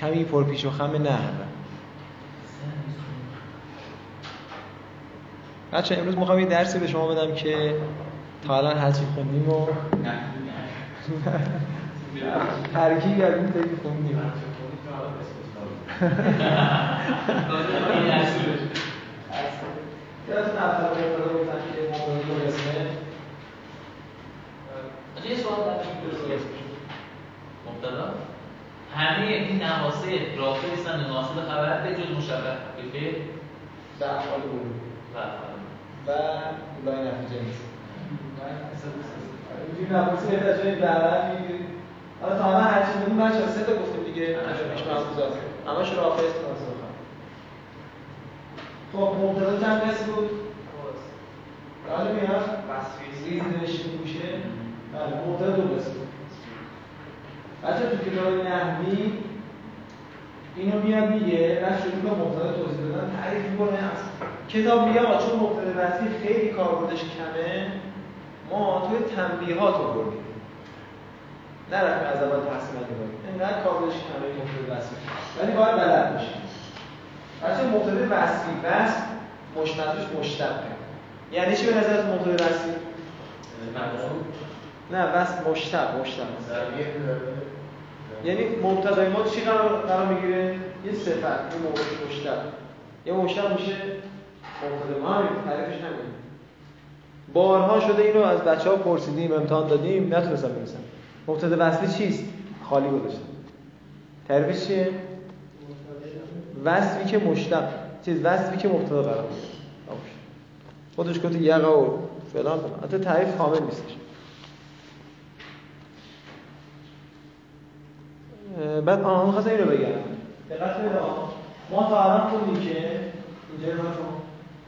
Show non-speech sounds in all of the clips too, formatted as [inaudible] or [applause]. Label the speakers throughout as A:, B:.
A: کمی پرپیچ و خم نه. بچه امروز می‌خوام یه درسی به شما بدم که تا الان هرچی خوندیم و ترکیب از این خوندیم. که قسمه
B: یه سوال مبتدا؟ همه این نواسه رافع هستن ناصب خبر به جز مشبه به فعل
A: و افعال بود و لای نتیجه نیست نبوسی بهتر جایی دعوت می‌گیرید حالا تا الان هرچی بودیم بچه سه تا گفتیم دیگه. همش همش رافع است خب مبتدا چند کسی بود؟ حالا میاد. ریز نوشته میشه بله مبتدا دو قسم بچه تو کتاب نحوی اینو میاد میگه بعد شروع کنه مبتدا توضیح دادن تعریف می‌کنه. کتاب میگه آقا چون مبتدا وصلی خیلی کاربردش کمه ما توی تنبیهات آوردیم نرفتیم از اول تحصیل نگاریم اینقدر کاربردش کمه مبتدا وصلی ولی باید بلد باشیم. بچه مبتدا وصلی وصل مشتقش مشتقه یعنی چی به نظرت مبتدا وصلی نه وصل مشتق مشتق یعنی مبتدای ما چی قرار قرار می‌گیره؟ یه صفت یه موضوع مشتق یه مشتق میشه مبتدا ما. همین تعریفش همین بارها شده اینو از بچه ها پرسیدیم امتحان دادیم نتونستم بنویسم. مبتدا وصلی چیست؟ خالی گذاشتم. تعریفش چیه؟ وصفی که مشتق چیز وصفی که مبتدا قرار می‌گیره خودش گفت یقه و فلان. حتی تعریف کامل نیستش. بعد آن خواستم این رو بگم دقت کنید ما تا الان خوندیم که اینجا رو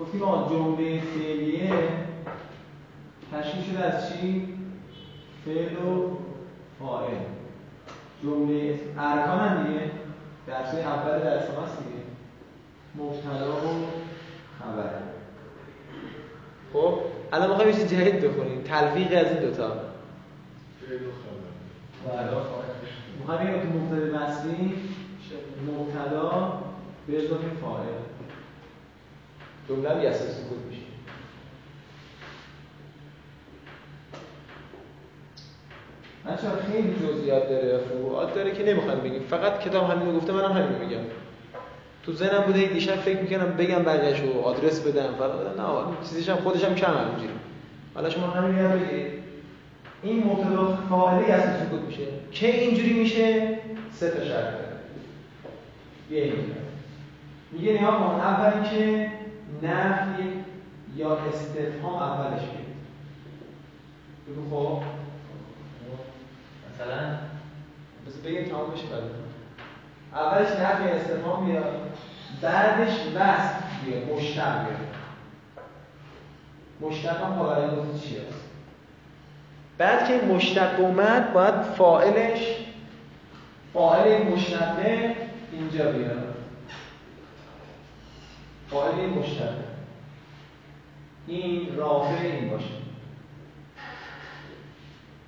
A: گفتیم آن جمله فعلیه تشکیل شده از چی؟ فعل و فاعل. جمله ارکان هم دیگه. درس اول درس هست دیگه. مبتدا و خبر. خب الان می‌خوایم یه چیز جدید بخونیم. تلفیق از این دوتا. فعل و خبر. می‌خوایم بگم تو مبتدا وصلی مبتدا به اضافه فاعل. جمله هم یسر سکوت میشه. بچه‌ها خیلی جزئیات داره فروعات داره که نمی‌خوام بگیم. فقط کتاب همین گفته منم همین میگم. تو ذهنم بوده دیشب فکر می‌کنم بگم بقیه‌شو آدرس بدم. فقط نه چیزیش هم خودش هم کم همینجوری حالا شما همین یاد بگیرید. این مبتدا فاعلی از سکوت میشه. که اینجوری میشه؟ سه تا شرط داره. میگه نیا کن اولی که نفی یا استفهام اولش بیاد بگو خب.
B: مثلا
A: بس بگیم تمام بشه بعد. اولش نفی یا استفهام بیاد بعدش وصف بیاد مشتق بیاد. مشتق هم پاورای چی هست؟ بعد که مشتق اومد باید فاعلش فاعل مشتقه اینجا بیاد. فاعل مشتقه این رافع این باشه.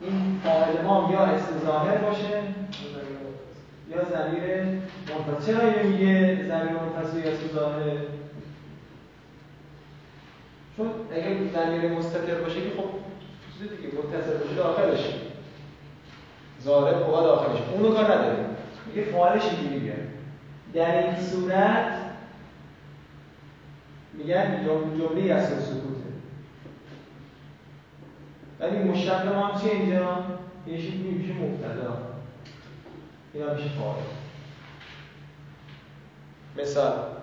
A: این فاعل ما یا اسم ظاهر باشه یا ضمیر منفصل چرا اینو میگه ضمیر منفصل یا اسم چون اگر ضمیر مستتر باشه که خب چیز دیگه متصل باشه داخلش. ظاهر قوا داخلش. اونو کار نداره میگه فاعلش اینجوری بیاد در این صورت میگن جمله اصل سکوته. ولی مشتق ما هم چیه اینجا؟ یه چیزی میشه مبتدا. اینا میشه فاعل مثال.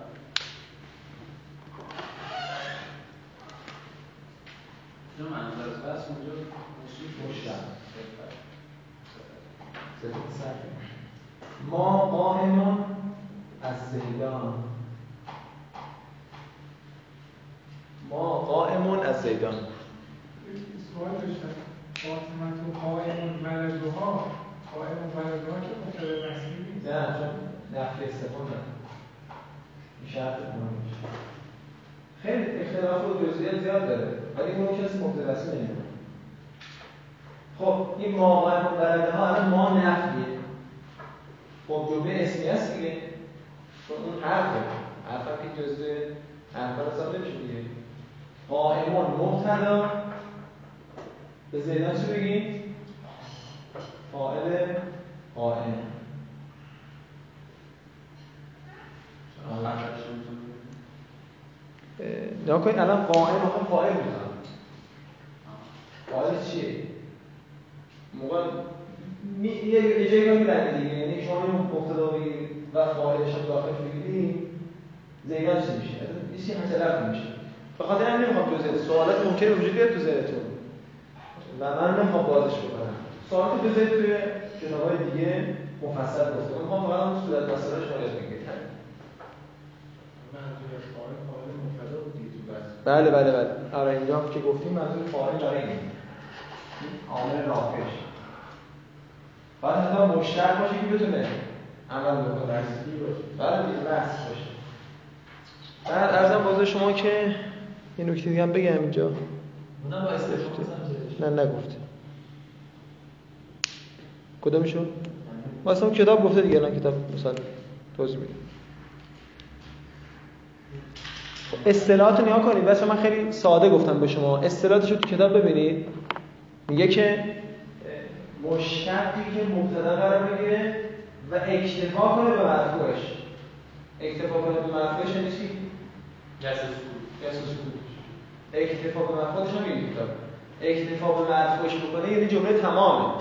A: ما قائمون از زیدان. ما قائمون از زیدان.
C: سوال داشتم فاطمه قائمون ولدها. قائمون که مبتدا رسمی نیست.
A: نه چون نفی استفاده این شرط میشه خیلی اختلاف و جزئیات زیاد داره ولی اون کسی مبتدا رسمی نمیده خب این ما قائمون ولدها الان ما نفیه خب جمله اسمی هست دیگه. اون حرفه. حرف که جزء حرف حساب نمیشه دیگه. قائمون مبتدا به زیدان چی بگیم؟ فاعل قائم نیا کنید الان قائم آخه فاعل می‌خوام فاعل چیه؟ موقع می... یه جایی میرنه دیگه. یعنی شما این مبتدا بگیرید و فاعلش هم داخل بگیرید زیدان چی میشه؟ یه چیزی حسلت میشه. به خاطر هم نمی‌خوام تو سوالات ممکنه وجود بیاد تو ذهنتون. و من نمی‌خوام بازش بکنم. سوالات بذارید توی کتابای دیگه مفصل گفته می‌خوام فقط اون صورت مسئله شما یاد بگیرید بله بله بله. آره اینجا که گفتیم منظور فاعل داره این عامل رافعش باید حتی مشترک باشه که بتونه عمل بکنه. بله دیگه بحث باشه. بعد ارزم بازه شما که یه نکته دیگه هم بگم اینجا. نه نگفت کدومشون؟ واسه اون کتاب گفته دیگه نه کتاب مثلا توضیح میده. اصطلاحات نیا کنید. بچه من خیلی ساده گفتم به شما. اصطلاحاتش رو تو کتاب ببینید. میگه که مشتقی که مبتدا قرار بگیره و اکتفا کنه به مرفوعش. اکتفا کنه به مرفوعش یعنی چی؟ اکتفا به مرفوعش هم میگه کتاب اکتفا به مرفوعش بکنه یعنی جمله تمامه.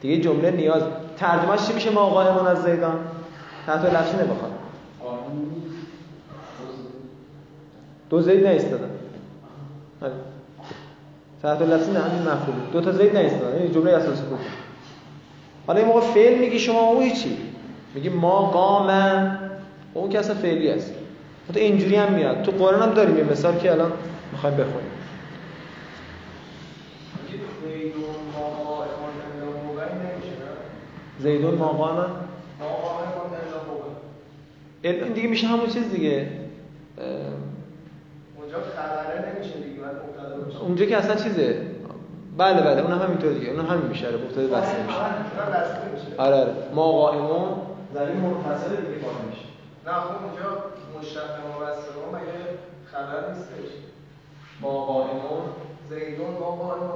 A: دیگه جمله نیاز. ترجمهش چی میشه؟ ما قائمون از زیدان تحت لفظی نمی‌خواد دو زید نیستادن. تحت لفظی نه همین مفعول دو تا زید نیستادن. این جمله اساسی بود. حالا این موقع فعل میگی شما اون چی میگی ما قام اون که اصلا فعلی است. تو اینجوری هم میاد. تو قرآن هم داریم یه مثال که الان می‌خوایم بخونیم. زیدون ما قام. این دیگه میشه همون چیز دیگه.
D: اونجا خبره نمیشه دیگه
A: اونجا که اصلا چیزه؟ بله بله اون هم همینطور دیگه اون همین میشه مبتدا بسته میشه آره آره. ما قائمون زمین منفصل دیگه کار میشه.
D: نه خب اونجا مشتق مبسطه مگه خبر نیستش؟
A: ما قائمون
D: زیدون ما قائمون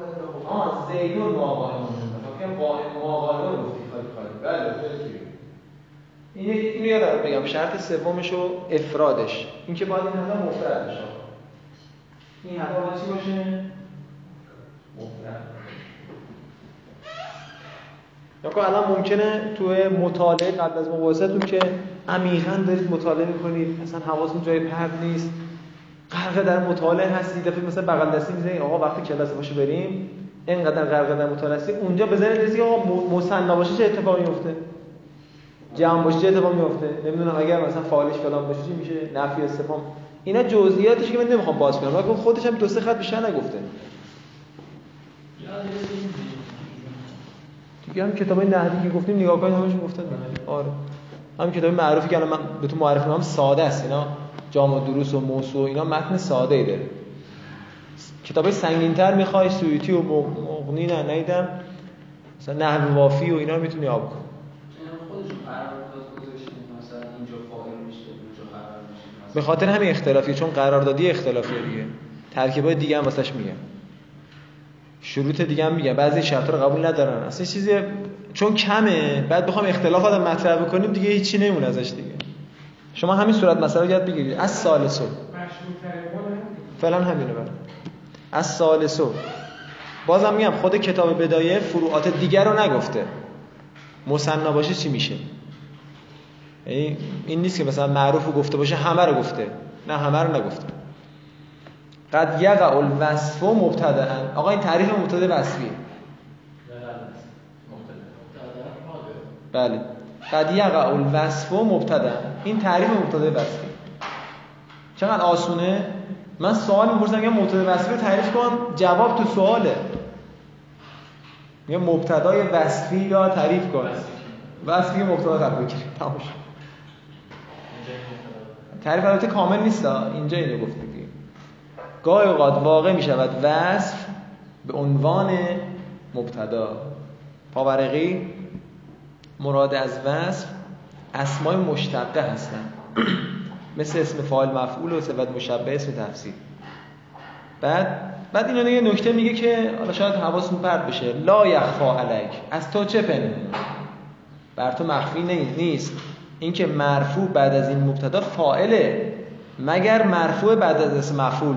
A: آه زیدون ما قائمون فکر قائم ما قائمون گفتی خالی خالی بله این اینو یادم بگم. شرط سومش و افرادش. این که باید این حالا مفرد بشه. این حالا باید چی باشه؟ یا که الان ممکنه تو مطالعه قبل از مباحثتون که عمیقا دارید مطالعه می‌کنید مثلا حواستون جای پرد نیست. غرق در مطالعه هستید دفعه مثلا بغل دستی می‌زنید آقا وقتی کلاس باشه بریم اینقدر غرق در مطالعه هستید اونجا بزنید رسید آقا مصنا باشه چه اتفاقی میفته جمع باشه چه اتفاقی میفته نمی‌دونم اگر مثلا فاعلش فلان باشه چی میشه؟ نفی استفهام. اینا جزئیاتش که من نمی‌خوام باز کنم. ولی خودش هم دو سه خط بیشتر نگفته. دیگه هم کتابای نحوی که گفتیم نگاه کنید همشون گفتن آره. هم کتاب معروفی که الان من به تو معرفی کنم ساده است. اینا جامع دروس و موسو اینا متن ساده ای داره. کتابای سنگین‌تر می‌خوای سویتی و مغنی نه نیدم مثلا نحو وافی و اینا می‌تونی آب کن. به خاطر همین اختلافی چون قراردادی اختلافیه دیگه. ترکیبای دیگه هم واسش میگم شروط دیگه هم میگم بعضی شرط رو قبول ندارن. اصلا چیزی چون کمه بعد بخوام اختلافات رو مطرح بکنیم دیگه هیچی نمونه ازش دیگه. شما همین صورت مسئله یاد بگیرید. از سال سو فعلا همینه بله. از سال سو بازم میگم خود کتاب بدایه فروعات دیگر رو نگفته. مصنا باشه چی میشه؟ این نیست که مثلا معروف رو گفته باشه همه رو گفته. نه همه رو نگفته. قد یقع الوصف مبتدا آقا این تعریف مبتدا وصفی بله. قد یقع الوصف مبتدا این تعریف مبتدا وصفی چقدر آسونه؟ من سوال می‌پرسم میگم مبتدا وصفی رو تعریف کن جواب تو سواله. میگم مبتدای وصفی یا تعریف کن. وصفی مبتدا تعریف بگیریم تمام تعریف البته کامل نیست اینجا اینو گفت دیگه گاهی اوقات واقع می شود وصف به عنوان مبتدا. پاورقی مراد از وصف اسمای مشتقه هستن [clears throat] مثل اسم فاعل مفعول و صفت مشبه اسم تفسیر. بعد بعد اینا یه نکته میگه که حالا شاید حواستون پرت بشه. لا یخفا علیک. از تو چه پنهونه بر تو مخفی نیست. اینکه مرفوع بعد از این مبتدا فاعله مگر مرفوع بعد از اسم مفعول.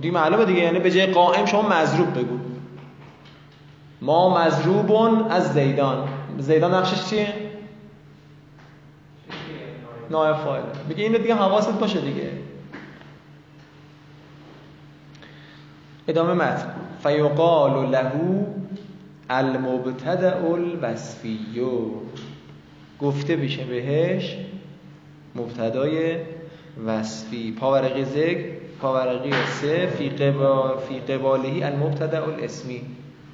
A: دیگه معلومه دیگه یعنی به جای قائم شما مضروب بگو. ما مضروبون از زیدان. زیدان نقشش چیه؟ نایب فاعله میگه اینو دیگه حواست باشه دیگه. ادامه متن. فیقال له المبتدع الوصفی. گفته بشه بهش مبتدای وصفی. پاورقی ذکر پاورقی سه فی, قبا فی قبالهی المبتدع الاسمی.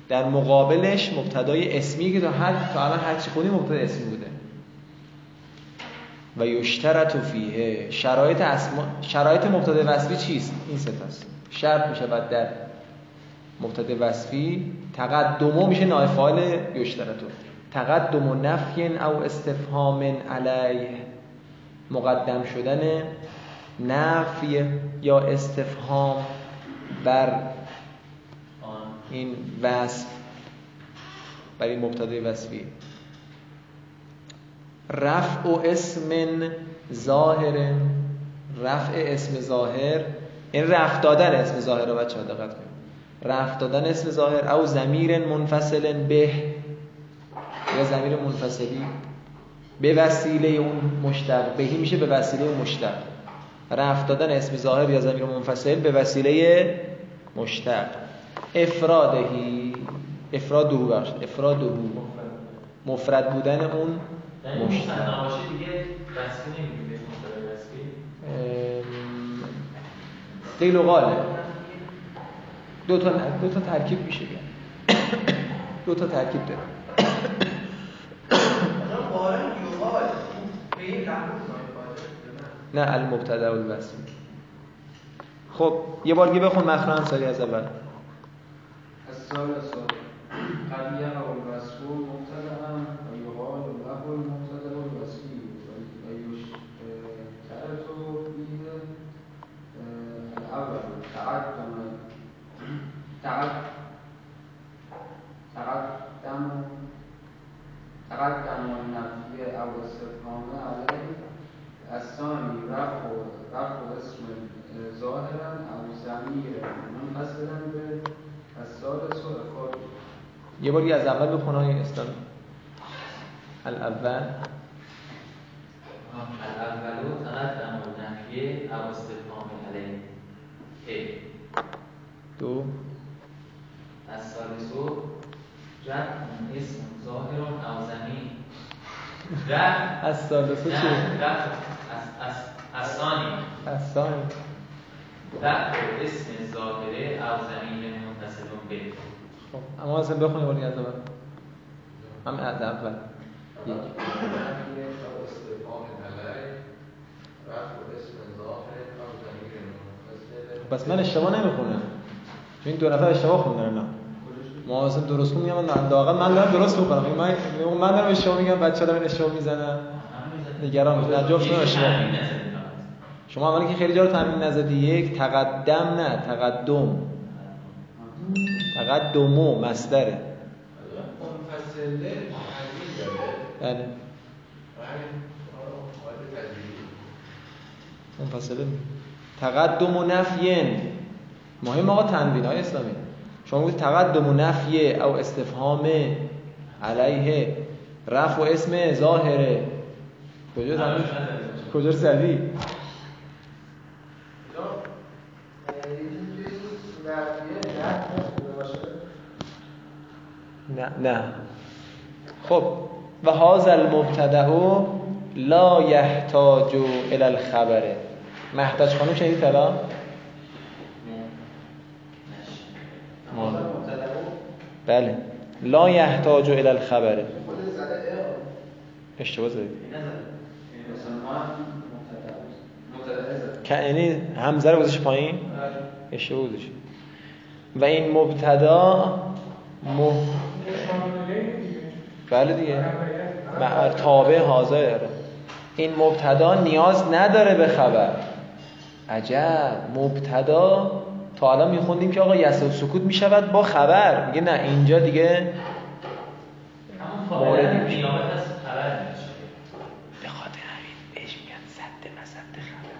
A: در مقابلش مبتدای اسمی که تا هر تا الان هر چی خونی مبتدا اسمی بوده. و یشترط فیه. شرایط اسما شرایط مبتدا وصفی چیست؟ این سه تاست. شرط میشه بعد در مبتدا وصفی تقدمو میشه نائب فاعل یشترطو تقدم نفی او استفهام علیه. مقدم شدن نفی یا استفهام بر این وصف بر این مبتدای وصفی. رفع و اسم ظاهر رفع اسم ظاهر این رفع دادن اسم ظاهر رو بچه دقت کنید. رفع دادن اسم ظاهر او زمیر منفصل به یا زمیر منفصلی به وسیله اون مشتق. بهی میشه به وسیله اون مشتق. رفع دادن اسم ظاهر یا زمیر منفصل به وسیله مشتق. افرادهی افراد دو بخش افراد دو مفرد بودن اون
B: مشتق. دیگه وصفی نمیگیم
A: قیل و قاله دو تا دو تا ترکیب میشه دو تا ترکیب داره نه المبتدا الوصف خب یه بار دیگه بخون مخرج سری از اول.
E: السال سال قد يقع تقدم تقدم النفی او استفهام علیه الثانی رفع رفع اسم ظاهرا او ضمیر منفصلا به الثالث و افاد
A: یه باری از اول بخون های اسلام الاول
B: الاولو تقدم النفی او استفهام علیه
A: دو
B: الثالث رفع اسم ظاهر او زمین رفع
A: الثالث چی؟
B: رفع الثانی
A: الثانی
B: رفع اسم ظاهره او زمین منتصب به
A: خب اما اصلا بخونی باری از اول. هم از اول. یک پس من اشتباه نمی‌خونم. چون این دو نفر اشتباه خوندن نه. اصلا درست میگم من لاقل من دارم درست می‌کنم. من من دارم اشتباه میگم بچه‌ها دارن اشتباه می‌زنن. نگران از جفتشون اشتباه شما اولی که خیلی جا رو تامین نزدی یک تقدم نه تقدم. تقدمو مصدره. بله. منفصله. تقدم و نفین. مهم آقا تنوین های اسلامی. شما گفتید تقدم و نفی او استفهام علیه رفع و اسم ظاهره کجا تنوین کجا زدی نه نه. خب و هذا المبتدا لا يحتاج الى الخبر. محتاج خانم شنید تلا بله. لا يحتاج الى الخبر. اشتباه زدید یعنی همزه رو گذاشت پایین؟ اشتباه گذاشت و این مبتدا م... بله دیگه. تابع حاضر. این مبتدا نیاز نداره به خبر. عجب. مبتدا تا الان میخوندیم که آقا یس و سکوت می‌شود با خبر. میگه نه اینجا دیگه
B: موردی میشه.
A: به خاطر همین بهش میگن صد مسد خبر.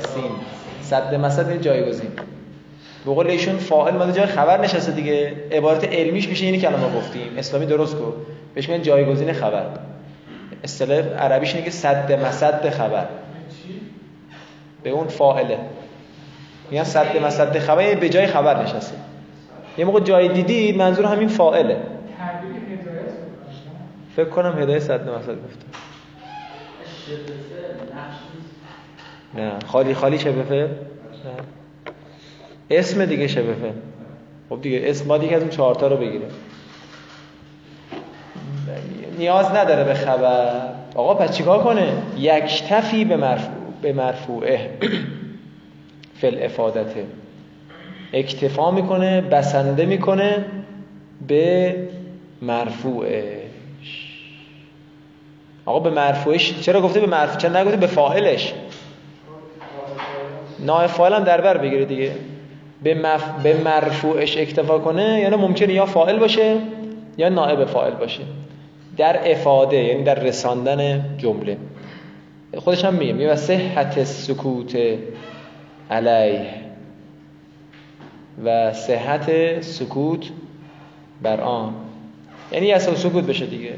B: صد
A: سین صد مسد جایگزین. به قول ایشون فاعل ماده جای خبر نشسته دیگه. عبارت علمیش میشه الان ما گفتیم. اسلامی درست کو بهش میگن جایگزین خبر. اصطلاح عربیش اینه که صد مسد خبر. به اون فاعله. میگن صد مسد خبر یعنی به جای خبر نشسته. یه موقع جای دیدید منظور همین فاعله. فکر کنم هدایت صد مسد گفتم. نه خالی خالی چه بفعل اسم دیگه شبه فعل. خب دیگه اسم باید یکی از اون چهار تا رو بگیره نیاز نداره به خبر. آقا پس چیکار کنه؟ یکتفی به مرفوع به مرفوعه. [clears throat] فل افادته اکتفا می‌کنه بسنده می‌کنه به مرفوعش آقا به مرفوعش چرا گفته به مرفوع؟ چرا نگفته به فاعلش؟ نائب فاعل هم در بر بگیره دیگه. به, مف... به مرفوعش اکتفا کنه یعنی ممکنه یا فاعل باشه یا نائب فاعل باشه. در افاده یعنی در رساندن جمله. خودش هم میگه میگه صحت سکوت علیه. و صحت سکوت بر آن. یعنی اصلا سکوت بشه دیگه.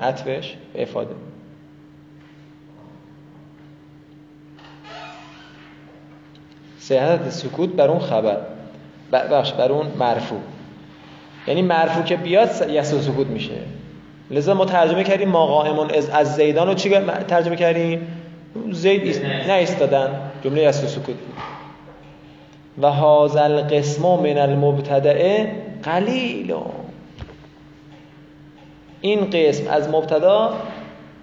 A: عطفش افاده. صحت سکوت بر اون خبر. بخش بر اون مرفوع. یعنی مرفوع که بیاد یس و سکوت میشه. لذا ما ترجمه کردیم ما قائمون از, از زیدان رو چی ترجمه کردیم؟ زید ایست... نه ایستادن. جمله یس و سکوت و هازل قسم من المبتدع قلیل. این قسم از مبتدا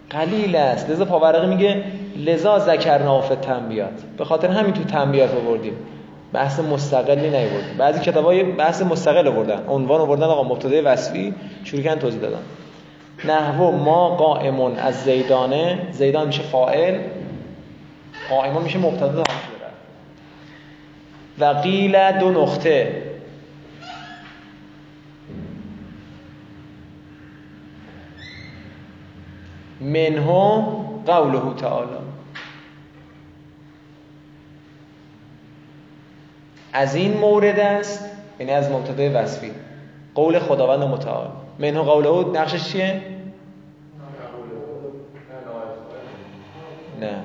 A: قلیل است. لذا پاورقی میگه لذا ذکر نافه تنبیات به خاطر همین تو تنبیات آوردیم. بحث مستقلی نیوردیم بعضی کتابای بحث مستقل آوردن. عنوان آوردن آقا مبتدای وصفی شروع کردن توضیح دادن. نحو ما قائمون از زیدانه زیدان میشه فاعل قائمون میشه مبتدا و قیل دو نقطه. منه قوله تعالی. از این مورد است یعنی از مبتدای وصفی. قول خداوند متعال. منه قوله نقشش چیه؟ نه.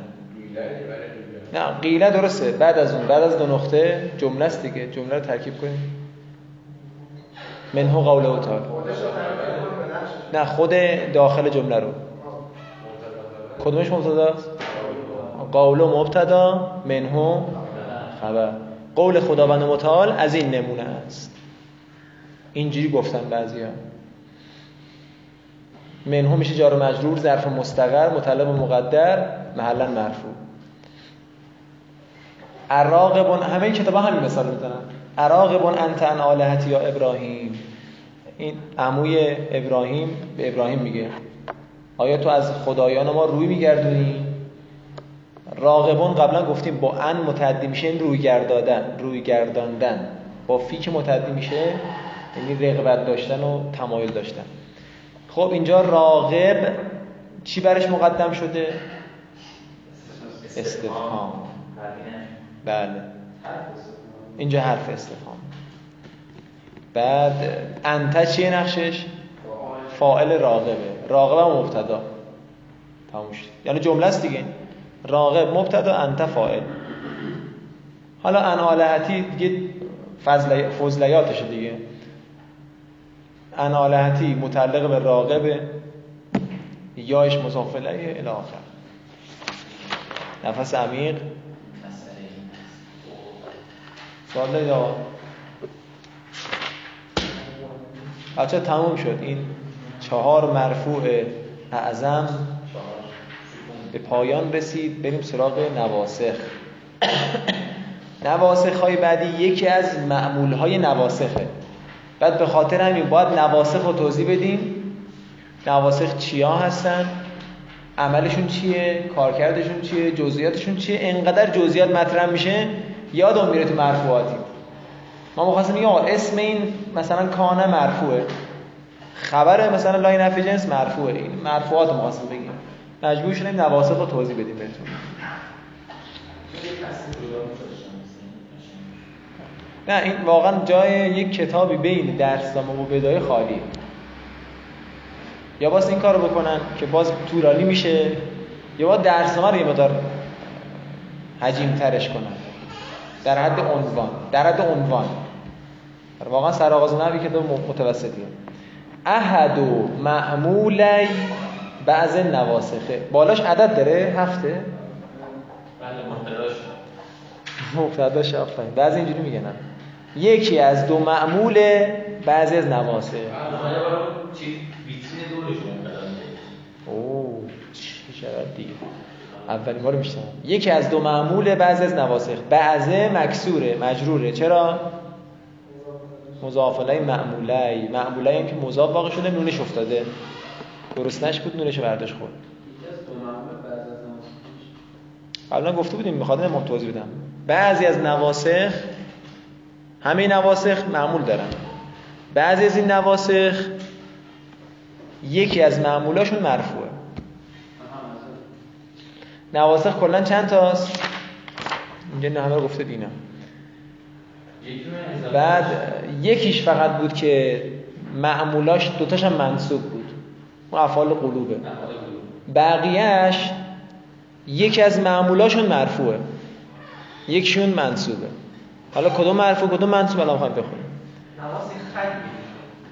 A: نه قیله درسته. بعد از اون بعد از دو نقطه جمله است دیگه. جمله رو ترکیب کنیم. منه قوله تعالی. نه خود داخل جمله رو. کدومش مبتداست؟ قول مبتدا منه خبر. قول خداوند متعال از این نمونه است. اینجوری گفتن بعضیا. منه میشه جار و مجرور ظرف مستقر مطلب مقدر محلا مرفوع. اراغبون همه کتابا همین مثال می‌زنن. اراغبون انت ان آلهتی یا ابراهیم. این عموی ابراهیم به ابراهیم میگه. آیا تو از خدایان ما روی میگردونی؟ راغبون قبلا گفتیم با ان متعدی میشه این روی گردادن روی گرداندن با فی که متعدی میشه یعنی رغبت داشتن و تمایل داشتن. خب اینجا راغب چی برش مقدم شده؟ استفهام. بله. اینجا حرف استفهام. بعد انت چیه نقشش؟ فائل راغبه. راغب هم مبتدا. تموم شد. یعنی جمله است دیگه. راغب مبتدا انت فاعل. حالا انالهتی دیگه فضل فضلیاتشه دیگه. انالهتی متعلق به راغب یاش مضاف الیه الی آخر. نفس عمیق. سوال دارید آقا؟ بچه تموم شد. این چهار مرفوع اعظم به پایان رسید بریم سراغ نواسخ. نواسخ های بعدی یکی از معمول های نواسخه. بعد به خاطر همین باید نواسخ رو توضیح بدیم. نواسخ چیا هستن؟ عملشون چیه؟ کارکردشون چیه؟ جزئیاتشون چیه؟ انقدر جزئیات مطرح میشه؟ یادم میره تو مرفوعاتی. ما مخواستیم بگیم اسم این مثلا کانه مرفوعه. خبر مثلا لای نفی جنس مرفوعه. این مرفوعات رو بگیم. مجبور شدیم نواسط رو توضیح بدیم بهتون. نه این واقعا جای یک کتابی بین درسنامه و بدایه خالی یا باز این کارو بکنن که باز طولانی میشه یا باید درسنامه رو یه مقدار حجیم ترش کنن. در حد عنوان در حد عنوان. واقعا سرآغاز نوی کتاب متوسطیه. احد و معمولی بعض نواسخه. بالاش عدد داره؟ هفته؟
B: بله مبتداش.
A: آفرین. بعضی اینجوری میگن یکی از دو معمول بعضی از نواسخ
B: چیز ویترین دورش مبتدا
A: اوه چه شرط دیگه. اولین بار میشتم یکی از دو معمول بعضی از نواسخ. بعضه مکسوره مجروره. چرا؟ مضاف الیه معمولی معمولی هم که مضاف واقع شده نونش افتاده. درستنش بود نونش برداشت خورد. قبلا گفته بودیم می‌خواد ما توضیح بدم. بعضی از نواسخ همه نواسخ معمول دارن. بعضی از این نواسخ یکی از معمولاشون مرفوعه. نواسخ کلا چند تاست؟ اینجا نه همه رو گفته دینا. بعد یکیش فقط بود که معمولاش دوتاش هم منصوب اون افعال قلوبه. بقیهش یکی از معمولاشون مرفوعه. یکیشون منصوبه. حالا کدوم مرفوع کدوم منصوب؟ الان می‌خوایم بخونیم.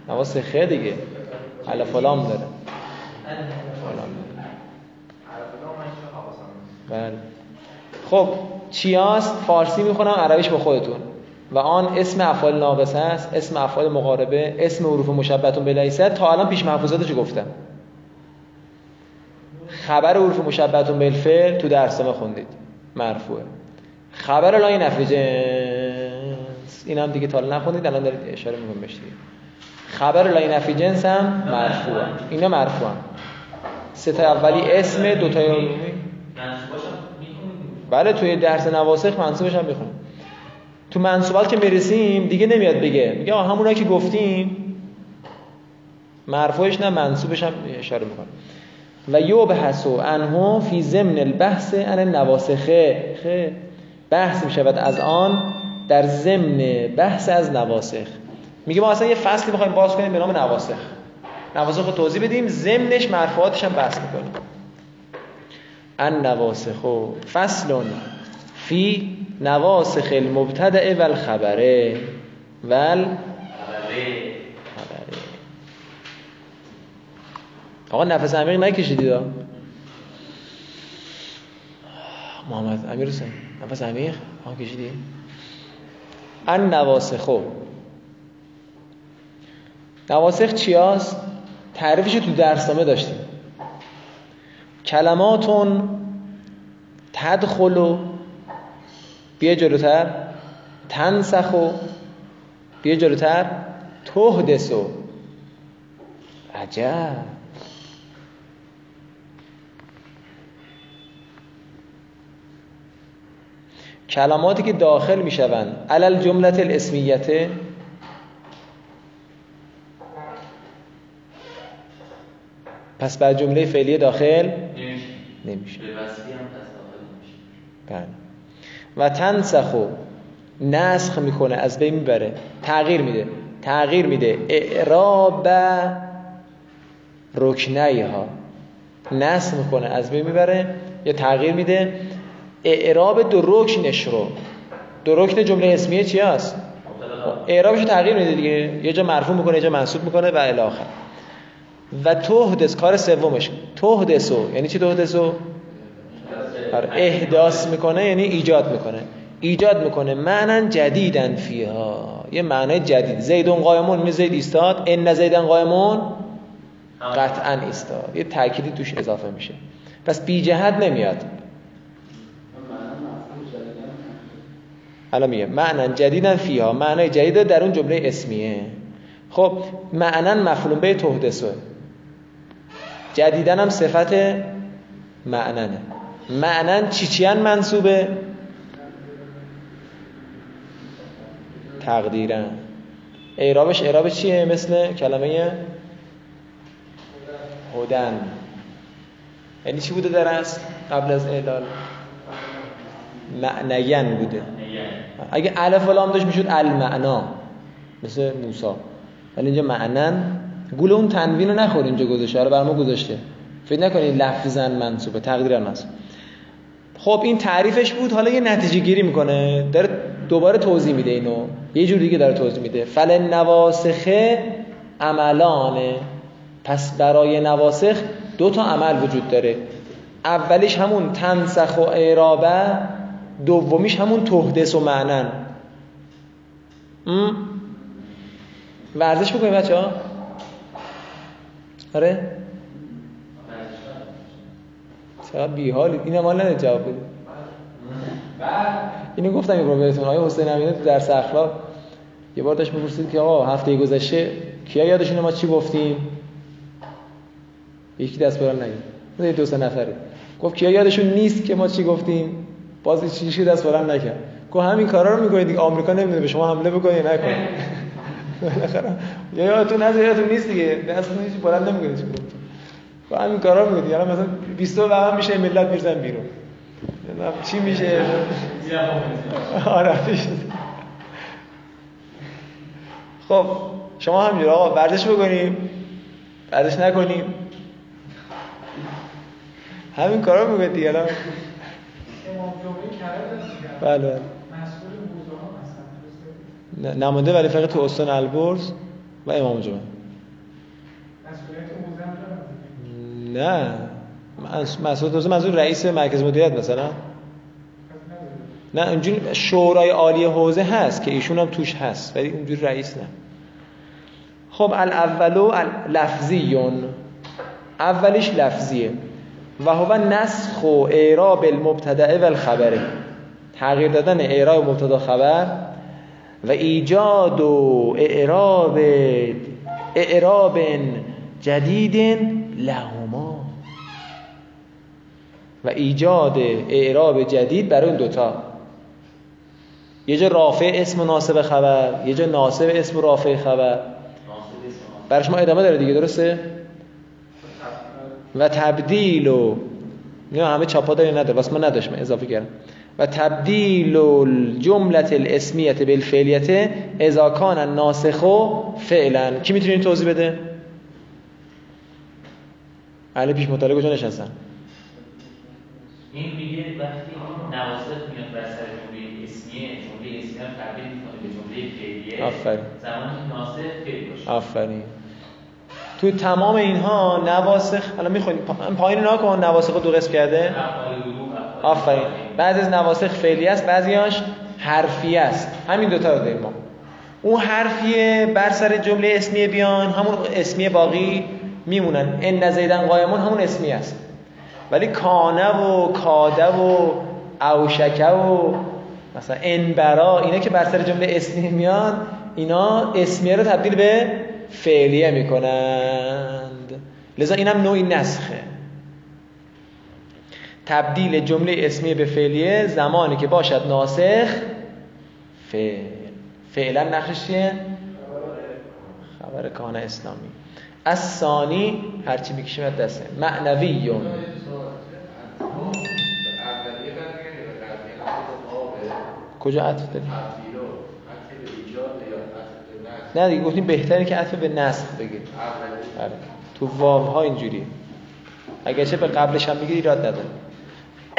F: نواز
A: خه دیگه. الف و لام داره.
F: نواز-
A: داره. بله. خب چیاست؟ فارسی می‌خونم عربیش با خودتون. و آن اسم افعال ناقصه است اسم افعال مقاربه اسم حروف مشبهتون به لیست تا الان پیش محفوظاتشو گفتم. خبر حروف مشبهتون به الفعل تو درسنامه خوندید. مرفوعه. خبر لای نفی جنس. این هم دیگه تا نخوندید الان دارید اشاره می‌کنم بهش خبر لای نفی جنس هم مرفوعه. اینا مرفوعن سه تا اولی اسم دو تای عمومی. بله توی درس نواسخ منصوبش هم می‌خونیم تو منصوبات که می‌رسیم دیگه نمیاد بگه. میگه همونایی که گفتیم. مرفوعش نه منصوبش هم اشاره می‌کنه. و یبحث عنه فی ضمن البحث عن النواسخه خه بحث می‌شود از آن در ضمن بحث از نواسخ. میگه ما اصلا یه فصلی می‌خوایم باز کنیم به نام نواسخ. نواسخ رو توضیح بدیم ضمنش مرفوعاتش هم بحث می‌کنیم النواسخ فصل فی نواسخ المبتدع و الخبره و الخبره
B: خبره.
A: آقا نفس عمیق نکشیدید؟ محمد امیر حسین نفس عمیق؟ ها کشیدی؟ النواسخ نواسخ. چی هست؟ تعریفش تو درسنامه داشتیم. کلماتون تدخلو بیا جلوتر تنسخو بیا جلوتر تهدسو عجب. کلماتی که داخل می‌شوند. علل جملت الاسمیته پس بر جمله فعلی داخل
B: نمیشه.
A: نمیشه.
B: به هم داخل.
A: بله. و تنسخو نسخ می‌کنه از بین می‌بره. تغییر میده. تغییر میده. اعراب رکنه ها نسخ می‌کنه از بین می‌بره. یا تغییر میده. اعراب دو رکنش رو. دو رکن جمله اسمیه چی هست؟ اعرابش تغییر میده دیگه. یه جا مرفوع می‌کنه یه جا منصوب می‌کنه و الی و تهدس کار سومش. تهدسو. یعنی چی تهدسو؟ آره، احداث می‌کنه یعنی ایجاد می‌کنه. ایجاد می‌کنه. معنی جدیدن فیها. یه معنی جدید. زیدون قایمون می زید ایستاد. ان زیدن قایمون قطعا ایستاد. یه تأکیدی توش اضافه میشه. پس بی جهت نمیاد. الان میگه معنا جدیدن فیها معنای جدید در اون جمله اسمیه. خب معنا مفعول به تحدثه جدیدن هم صفت معننه. معنن چی چیان منصوبه؟ تقدیرن اعرابش اعراب چیه؟ مثل کلمه هدن. یعنی چی بوده در اصل؟ قبل از اعلال. معنین بوده. اگه الف لام داشت می‌شد المعنا مثل موسی. ولی اینجا معنن. گول اون تنوین رو نخور اینجا گذاشته. آره بر ما گذاشته. فکر نکنید لفظا منصوبه. تقدیرا منصوب خب این تعریفش بود. حالا یه نتیجه گیری می‌کنه. داره دوباره توضیح میده اینو. یه جور دیگه داره توضیح میده. فل نواسخه عملانه پس برای نواسخ دو تا عمل وجود داره. اولیش همون تنسخ و اعرابه. دومیش همون تهدس و معنن. ورزش بکنیم بچه ها آره. چقدر بیحالی. این هم نده جواب بده. اینو گفتم یه بهتون آقای حسین امینه تو درس اخلاق. یه بار داشت می‌پرسید که آقا هفته گذشته کیا یادشونه ما چی گفتیم؟ یکی دست برام نگید دو سه نفره. گفت کیا یادشون نیست که ما چی گفتیم؟ باز چیزی دست برام نکرد. گفت همین کارا رو می‌کنید دیگه آمریکا نمی‌دونه به شما حمله بکنه یا نکنه بالاخره یا یادتون نذار یادتون نیست دیگه. دست هیچ بلند نمی‌کنید چی گفتم با همین کارا می‌کنید. یعنی مثلا 20 و میشه ملت میرزن بیرون. چی میشه. آره خب شما همینجور آقا ورزش بکنیم. ورزش نکنیم. همین کارا می‌کنید دیگه الان. بله نمونده ولی فقط تو استان البرز و امام جمعه. نه. مسئول حوزه منظور رئیس مرکز مدیریت مثلا. نه اونجوری شورای عالی حوزه هست که ایشون هم توش هست ولی اونجوری رئیس نه. خب الاولو لفظیون. اولیش لفظیه. و هو نسخ و اعراب المبتدع و الخبره تغییر دادن اعراب مبتدا خبر و ایجاد و اعراب اعراب جدید لهما. و ایجاد اعراب جدید برای اون دوتا. یه جا رافع اسم ناسب خبر یه جا ناسب اسم رافع خبر. برای شما ادامه داره دیگه درسته؟ و تبدیل و نه همه چاپا داری نداره واسه من نداشت من اضافه کردم. و تبدیل الجملت الاسمیت بالفعلیت اذا کان الناسخ فعلا. کی می‌تونه توضیح بده؟ اهل پیش مطالعه کجا نشستن؟
B: این میگه وقتی نواسخ میاد بر سر جمله اسمیه جمله اسمیه تبدیل می‌کنه به جمله فعلیه.
A: آفرین.
B: زمانی ناسخ فعل باشه.
A: آفرین. تو تمام اینها نواسخ الان می‌خونید پایین نها کن نواسخ دو قسم کرده؟ آفرین. بعضی از نواسخ فعلی است بعضیاش حرفی است. همین دوتا رو داریم ما. اون حرفیه بر سر جمله اسمیه بیان همون اسمیه باقی میمونن. ان زیدن قایمون همون اسمی است. ولی کانه و کاده و اوشکه و مثلا انبرا اینا که بر سر جمله اسمی میان اینا اسمیه رو تبدیل به فعلیه می‌کنند. لذا اینم نوعی نسخه. تبدیل جمله اسمیه به فعلیه زمانی که باشد ناسخ فعل. فعلا نقشش چیه؟ خبر کان اسلامی. از ثانی هرچی می‌کشیم از دسته. معنویون. کجا عطف داری؟ نه دیگه گفتیم بهتره که عطف به نسخ بگیر آره. تو واو ها اینجوری. اگرچه به قبلش هم می‌گیری ایراد نداره.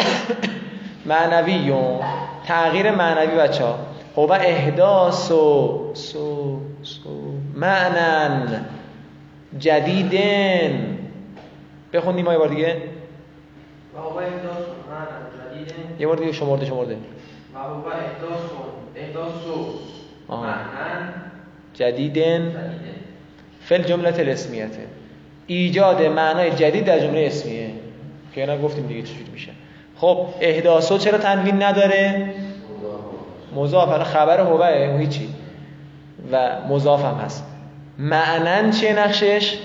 A: [coughs] معنویون تغییر معنوی بچه ها هو احداث و سو سو معنن. جدیدن. بخونیم یه بار دیگه.
E: و هو احداث معنن. جدیدن.
A: یه بار دیگه شمرده شمرده.
E: و هو احداث احداث معنن.
A: جدیدن فل جملت الاسمیته ایجاد معنای جدید در جمله اسمیه. که اینا گفتیم دیگه چجوری میشه. خب احداثو چرا تنوین نداره؟ مضاف. الان خبر هوه اون هیچی. و مضاف هم هست. معنن چیه نقشش؟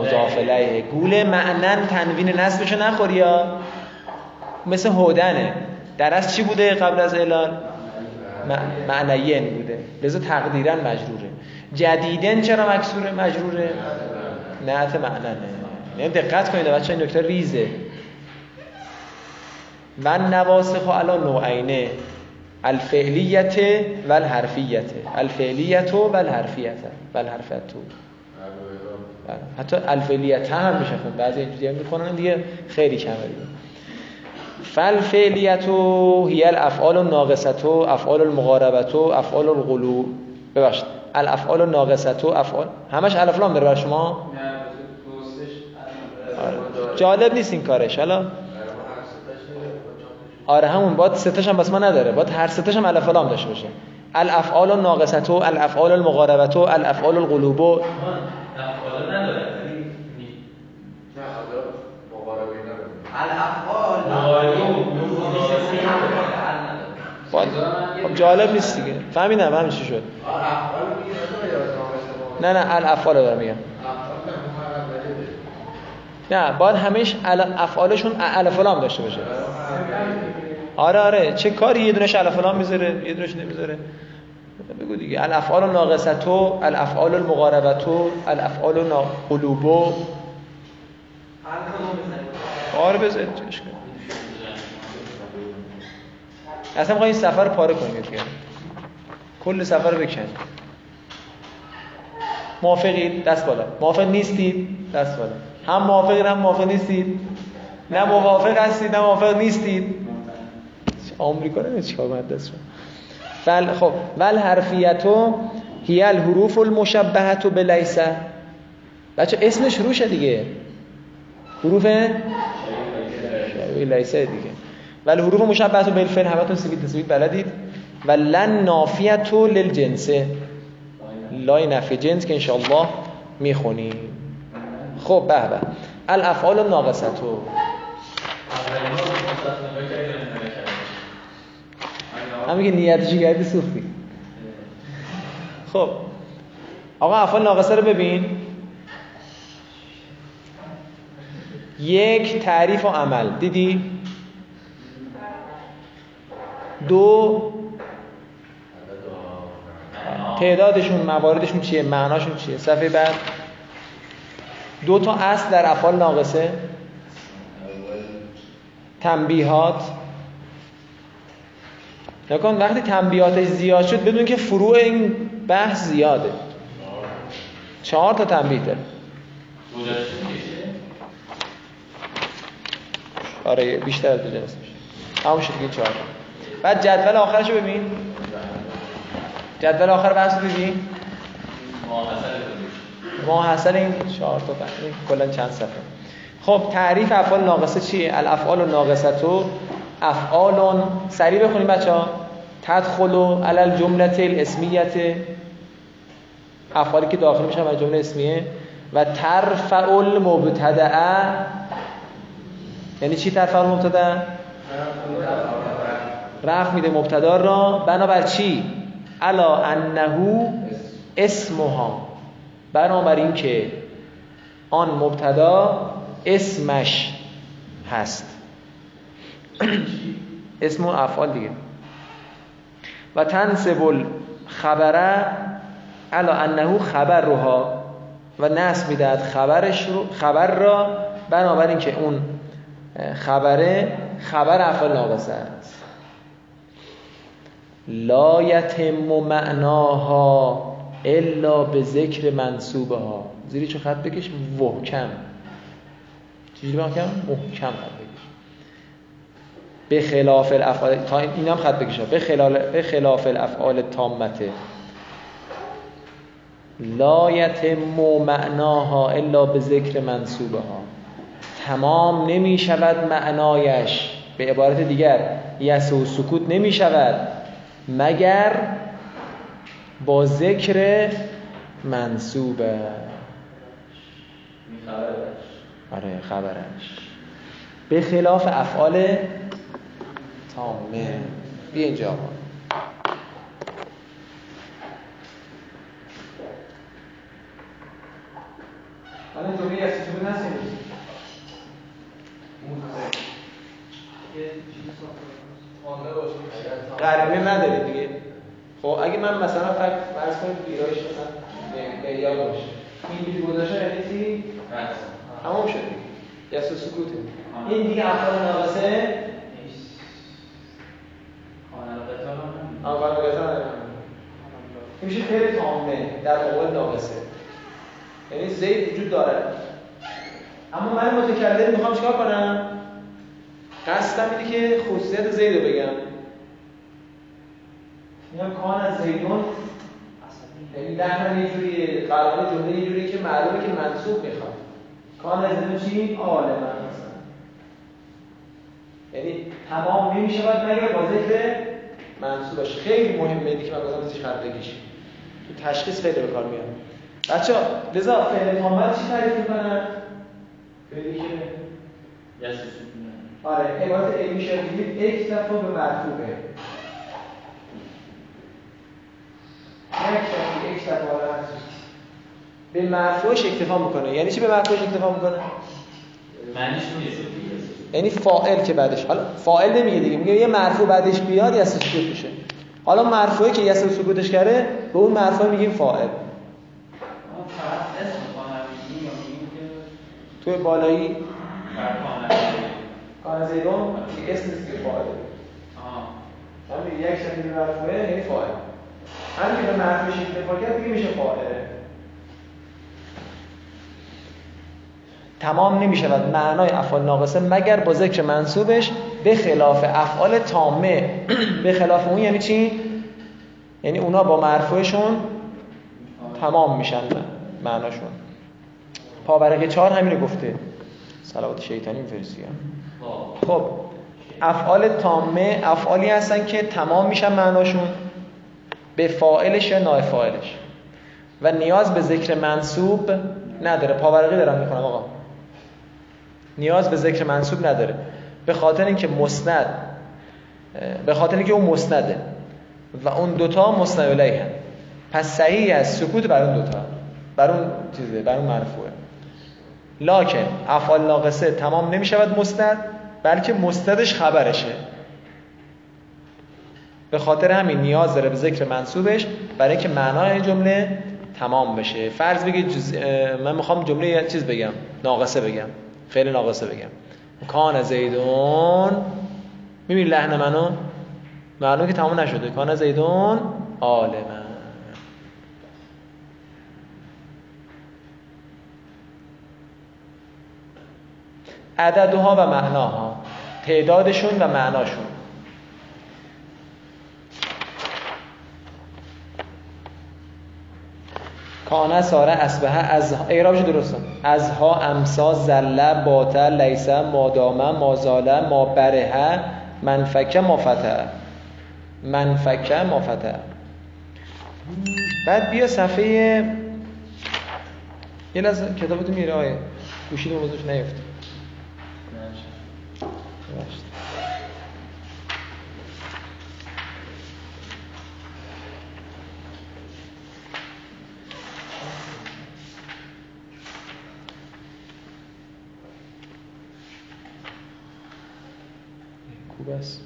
A: مضاف الیه. گوله معنن تنوین نصبشو نخوری یا؟ مثل هودنه. در از چی بوده قبل از اعلان؟ معنیین بوده. لذا تقدیرا مجروره. جدیدن چرا مکسوره؟ مجروره. نعت معننه یعنی دقت کنید بچه این نکته ریزه. و نواسخ علا نوعینه. الفعلیت و الحرفیت. الفعلیت و الحرفیت. و الحرفیت. حتی الفعلیت هم میشه خون بعضی اینجوری هم می‌کنن دیگه خیلی کمه دیگه. فالفعلیت هی الافعال الناقصه افعال المقاربت افعال الغلو. ببخشید. الافعال الناقصه افعال همش الف لام داره برای شما؟ آره. جالب نیست این کارش. حالا آره همون. باید ستش هم بس ما نداره. باید هر ستش هم الف لام داشته باشه. الافعال الناقصه الافعال المقاربه الافعال القلوب
B: افعال نداره.
A: خب جالب نیست دیگه. فهمیدم همین چی شد. نه نه الافعال دارم میگم. نه باید همش افعالشون الف لام داشته باشه. آره آره چه کاری یه دونش الف لام می‌ذاره یه دونش نمی‌ذاره. بگو دیگه. الافعال ناقصتو الافعال المقاربتو الافعال قلوبو. آره بذارید اصلا می‌خوای این سفر پاره کنید کل سفر رو بکنید موافقید دست بالا. موافق نیستید دست بالا. هم موافقید هم موافق نیستید نه موافق هستید نه موافق نیستید آمریکا نه چیکار کنه دست فل خب. ول حرفیتو هی الحروف المشبهه بلیسه بچه اسمش روشه دیگه. حروف؟ لیسه دیگه. ولی حروف مشبهه بالفعل همتون سوید تسوید بلدید. و لن نافیتو للجنسه لای نفی جنس که انشاءالله می‌خونیم. خب به به. الافعال ناقصتو هم که نیتشی کردی سوختی. خب. آقا افعال ناقصه رو ببین. یک تعریف و عمل. دیدی؟ دو تعدادشون مواردشون چیه؟ معناشون چیه؟ صفحه بعد. دو تا اصل در افعال ناقصه. تنبیهات. نکن وقتی تنبیهاتش زیاد شد بدون که فروع این بحث زیاده. چهار تا تنبیه داره. آره بیشتر از دو جنس میشه. همون شد چهار بعد جدول آخرشو ببین. جدول آخر بحث دیدی ما حاصل این چهار تا کلا چند صفحه. خب تعریف افعال ناقصه چیه؟ الافعال الناقصه تو افعال سریع بخونیم بچه‌ها. تدخلوا علی الجمله الاسمیت. افعالی که داخل میشن از جمله اسمیه. و ترفع المبتدعه یعنی چی ترفع المبتدع رفع میده مبتدا را. بنابر چی؟ الا انه اسمها. بنابر این که آن مبتدا اسمش هست. اسم و افعال دیگه. و تنسب الخبره الا انه خبر روها و نصب می‌دهد خبرش رو خبر را. بنابراین که اون خبره خبر افعال ناقصه است لا یتم معناها الا به ذکر منصوبه ها زیری چه خط بکش محکم. چجوری محکم؟ محکم خط بکش. به خلاف الافعال تا این هم خط بکشه به خلاف به خلاف الافعال تامته. لا یتم معناها الا به ذکر ها تمام نمی شود معنایش. به عبارت دیگر یس و سکوت نمی شود مگر با ذکر منصوبه. آره خبرش. به خلاف افعال تامه. بیا اینجا آقا
E: حالا جمعه از چطور نسیم غریبه نداری دیگه. خب اگه من مثلا فرض کنید ویرایش مثلا معیار باشه. اینجوری گذاشتن یعنی چی؟ تمام شد دیگه. یس سکوته. این دیگه افعال ناقصه؟ اول قطار این میشه فعل تامه. در مقابل ناقصه. یعنی زید وجود داره. اما من متکلم می‌خوام چیکار کنم؟ قصدم اینه که خصوصیت زید رو بگم. میگم کان از زیدون. یعنی در یه جوری قرار جمله یه جوری که معلومه که منصوب می‌خواد. کان از زیدون چی؟ من مثلا. یعنی تمام نمیشه باید مگر با ذکر منصوبش خیلی مهمه دیگه من گفتم ازش خردگیش تو تشخیص خیلی به کار میاد. بچه ها لذا فعل تامت چی تعریف می‌کنن؟ فعلی که آره عبارت علمی شاید بگید اکتفا به مرفوعه. یک اکتفا به مرفوعش اکتفا می‌کنه. یعنی چی به مرفوعش اکتفا می‌کنه؟
B: معنیش
A: یعنی فاعل که بعدش حالا فاعل نمیگه دیگه میگه یه مرفوع بعدش بیاد یه سکوت میشه. حالا مرفوعی که یه سکوتش کرده به اون مرفوع میگیم فاعل. تو بالایی. کان زیدون که اسم نیست که یک شکل مرفوعه یعنی فاعل. همین که به مرفوعش اکتفا کرد دیگه میشه فاعله تمام نمی شود معنای افعال ناقصه مگر با ذکر منصوبش به خلاف افعال تامه. به خلاف اون یعنی چی؟ یعنی اونا با مرفوعشون تمام میشن معناشون. پاورقی چهار همین رو گفته. صلوات شیطانی میفرستی خب افعال تامه افعالی هستن که تمام میشن معناشون. به فاعلش یا فاعلش و نیاز به ذکر منصوب نداره. پاورقی دارم می‌کنم آقا. نیاز به ذکر منصوب نداره. به خاطر اینکه مسند به خاطر اینکه اون مسنده و اون دوتا مسند الیه پس صحیح از سکوت بر اون دوتا. بر اون چیزه بر اون مرفوعه. لکن افعال ناقصه تمام نمی شود مسند بلکه مستدش خبرشه. به خاطر همین نیاز داره به ذکر منصوبش برای اینکه معنای جمله تمام بشه. فرض بگید جز... من می‌خوام جمله یه چیز بگم ناقصه بگم فعل ناقصه بگم. کان زیدون می‌بینی لحن منو؟ معلومه که تمام نشده. کان زیدون عالما عددها و معناها تعدادشون و معناشون. کانه ساره اسبه از ایرابش درسته از ها امسا زله باطل لیسه مادامه مازاله ما بره منفکه مافته. منفکه مافته. بعد بیا صفحه یه لحظه کتابتو میره آیه گوشی بزرش نیفته خوب است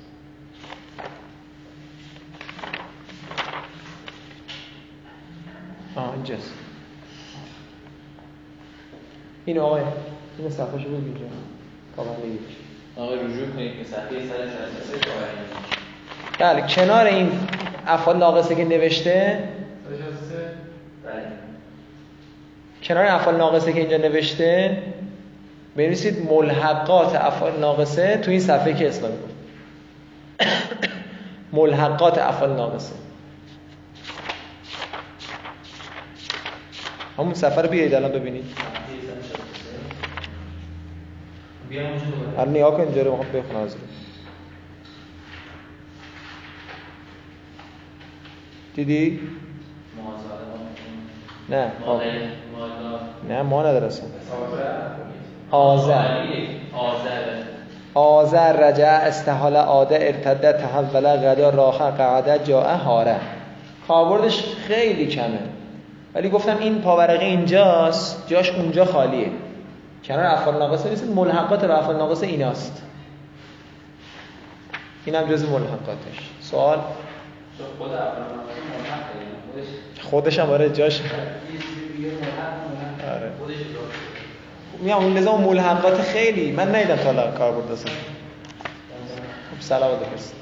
A: آه اینجاست این آقای این صفحه شو بگیر اینجا تا من بگیر
B: آقای رجوع کنید که صفحه 163
A: بله کنار این افعال ناقصه که نوشته. کنار افعال ناقصه که اینجا نوشته بنویسید ملحقات افعال ناقصه تو این صفحه که اسلامی گفت [coughs] ملحقات افعال ناقصه. همون صفحه رو بیایید الان ببینید. الان نگاه کن اینجا رو بخونم از دیدی؟ نه. نه ما نداره اصلا
B: آذر.
A: آذر رجع استحال عاده ارتده تحول غدا راخه قعده جاء هاره کاربردش خیلی کمه. ولی گفتم این پاورقه اینجاست جاش اونجا خالیه. کنار افعال ناقصه نیست ملحقات به افعال ناقصه ایناست. اینم جز ملحقاتش. سوال؟
E: خود
A: خودش هم آره جاش آره. میگم اون لزوم ملحقات خیلی من ندیدم تا الان کاربرد اصلا خب سلام بفرست